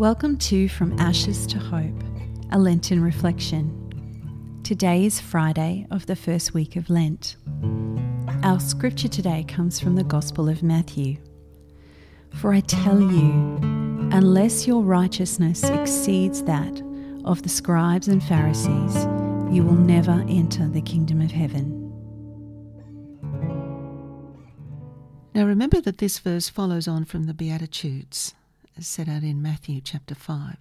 Welcome to From Ashes to Hope, a Lenten reflection. Today is Friday of the first week of Lent. Our scripture today comes from the Gospel of Matthew. For I tell you, unless your righteousness exceeds that of the scribes and Pharisees, you will never enter the kingdom of heaven. Now remember that this verse follows on from the Beatitudes, as set out in Matthew chapter 5,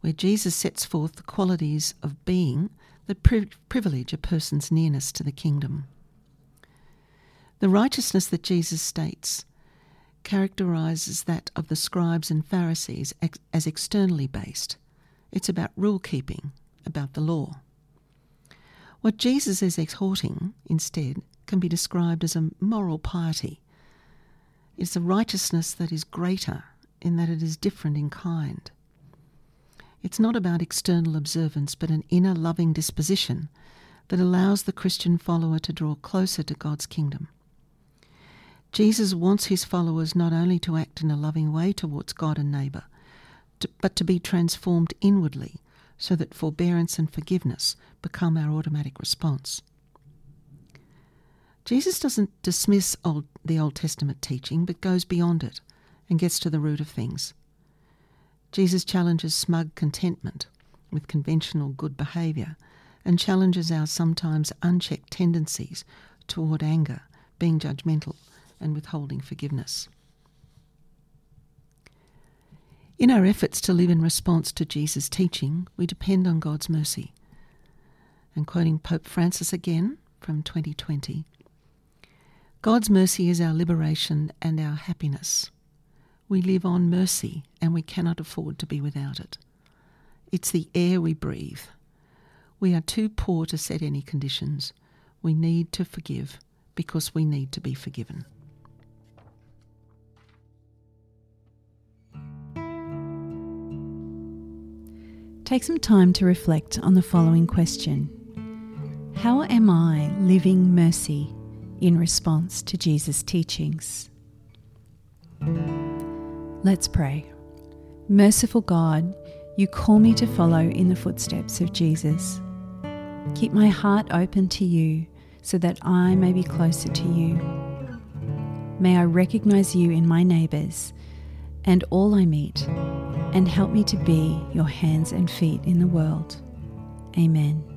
where Jesus sets forth the qualities of being that pri- privilege a person's nearness to the kingdom. The righteousness that Jesus states characterizes that of the scribes and Pharisees ex- as externally based. It's about rule keeping, about the law. What Jesus is exhorting, instead, can be described as a moral piety. It's a righteousness that is greater in that it is different in kind. It's not about external observance, but an inner loving disposition that allows the Christian follower to draw closer to God's kingdom. Jesus wants his followers not only to act in a loving way towards God and neighbour, but to be transformed inwardly so that forbearance and forgiveness become our automatic response. Jesus doesn't dismiss old, the Old Testament teaching, but goes beyond it and gets to the root of things. Jesus challenges smug contentment with conventional good behaviour and challenges our sometimes unchecked tendencies toward anger, being judgmental, and withholding forgiveness. In our efforts to live in response to Jesus' teaching, we depend on God's mercy. And quoting Pope Francis again from 2020 God's mercy is our liberation and our happiness. We live on mercy and we cannot afford to be without it. It's the air we breathe. We are too poor to set any conditions. We need to forgive because we need to be forgiven. Take some time to reflect on the following question How am I living mercy in response to Jesus' teachings? Let's pray. Merciful God, you call me to follow in the footsteps of Jesus. Keep my heart open to you so that I may be closer to you. May I recognize you in my neighbours and all I meet and help me to be your hands and feet in the world. Amen.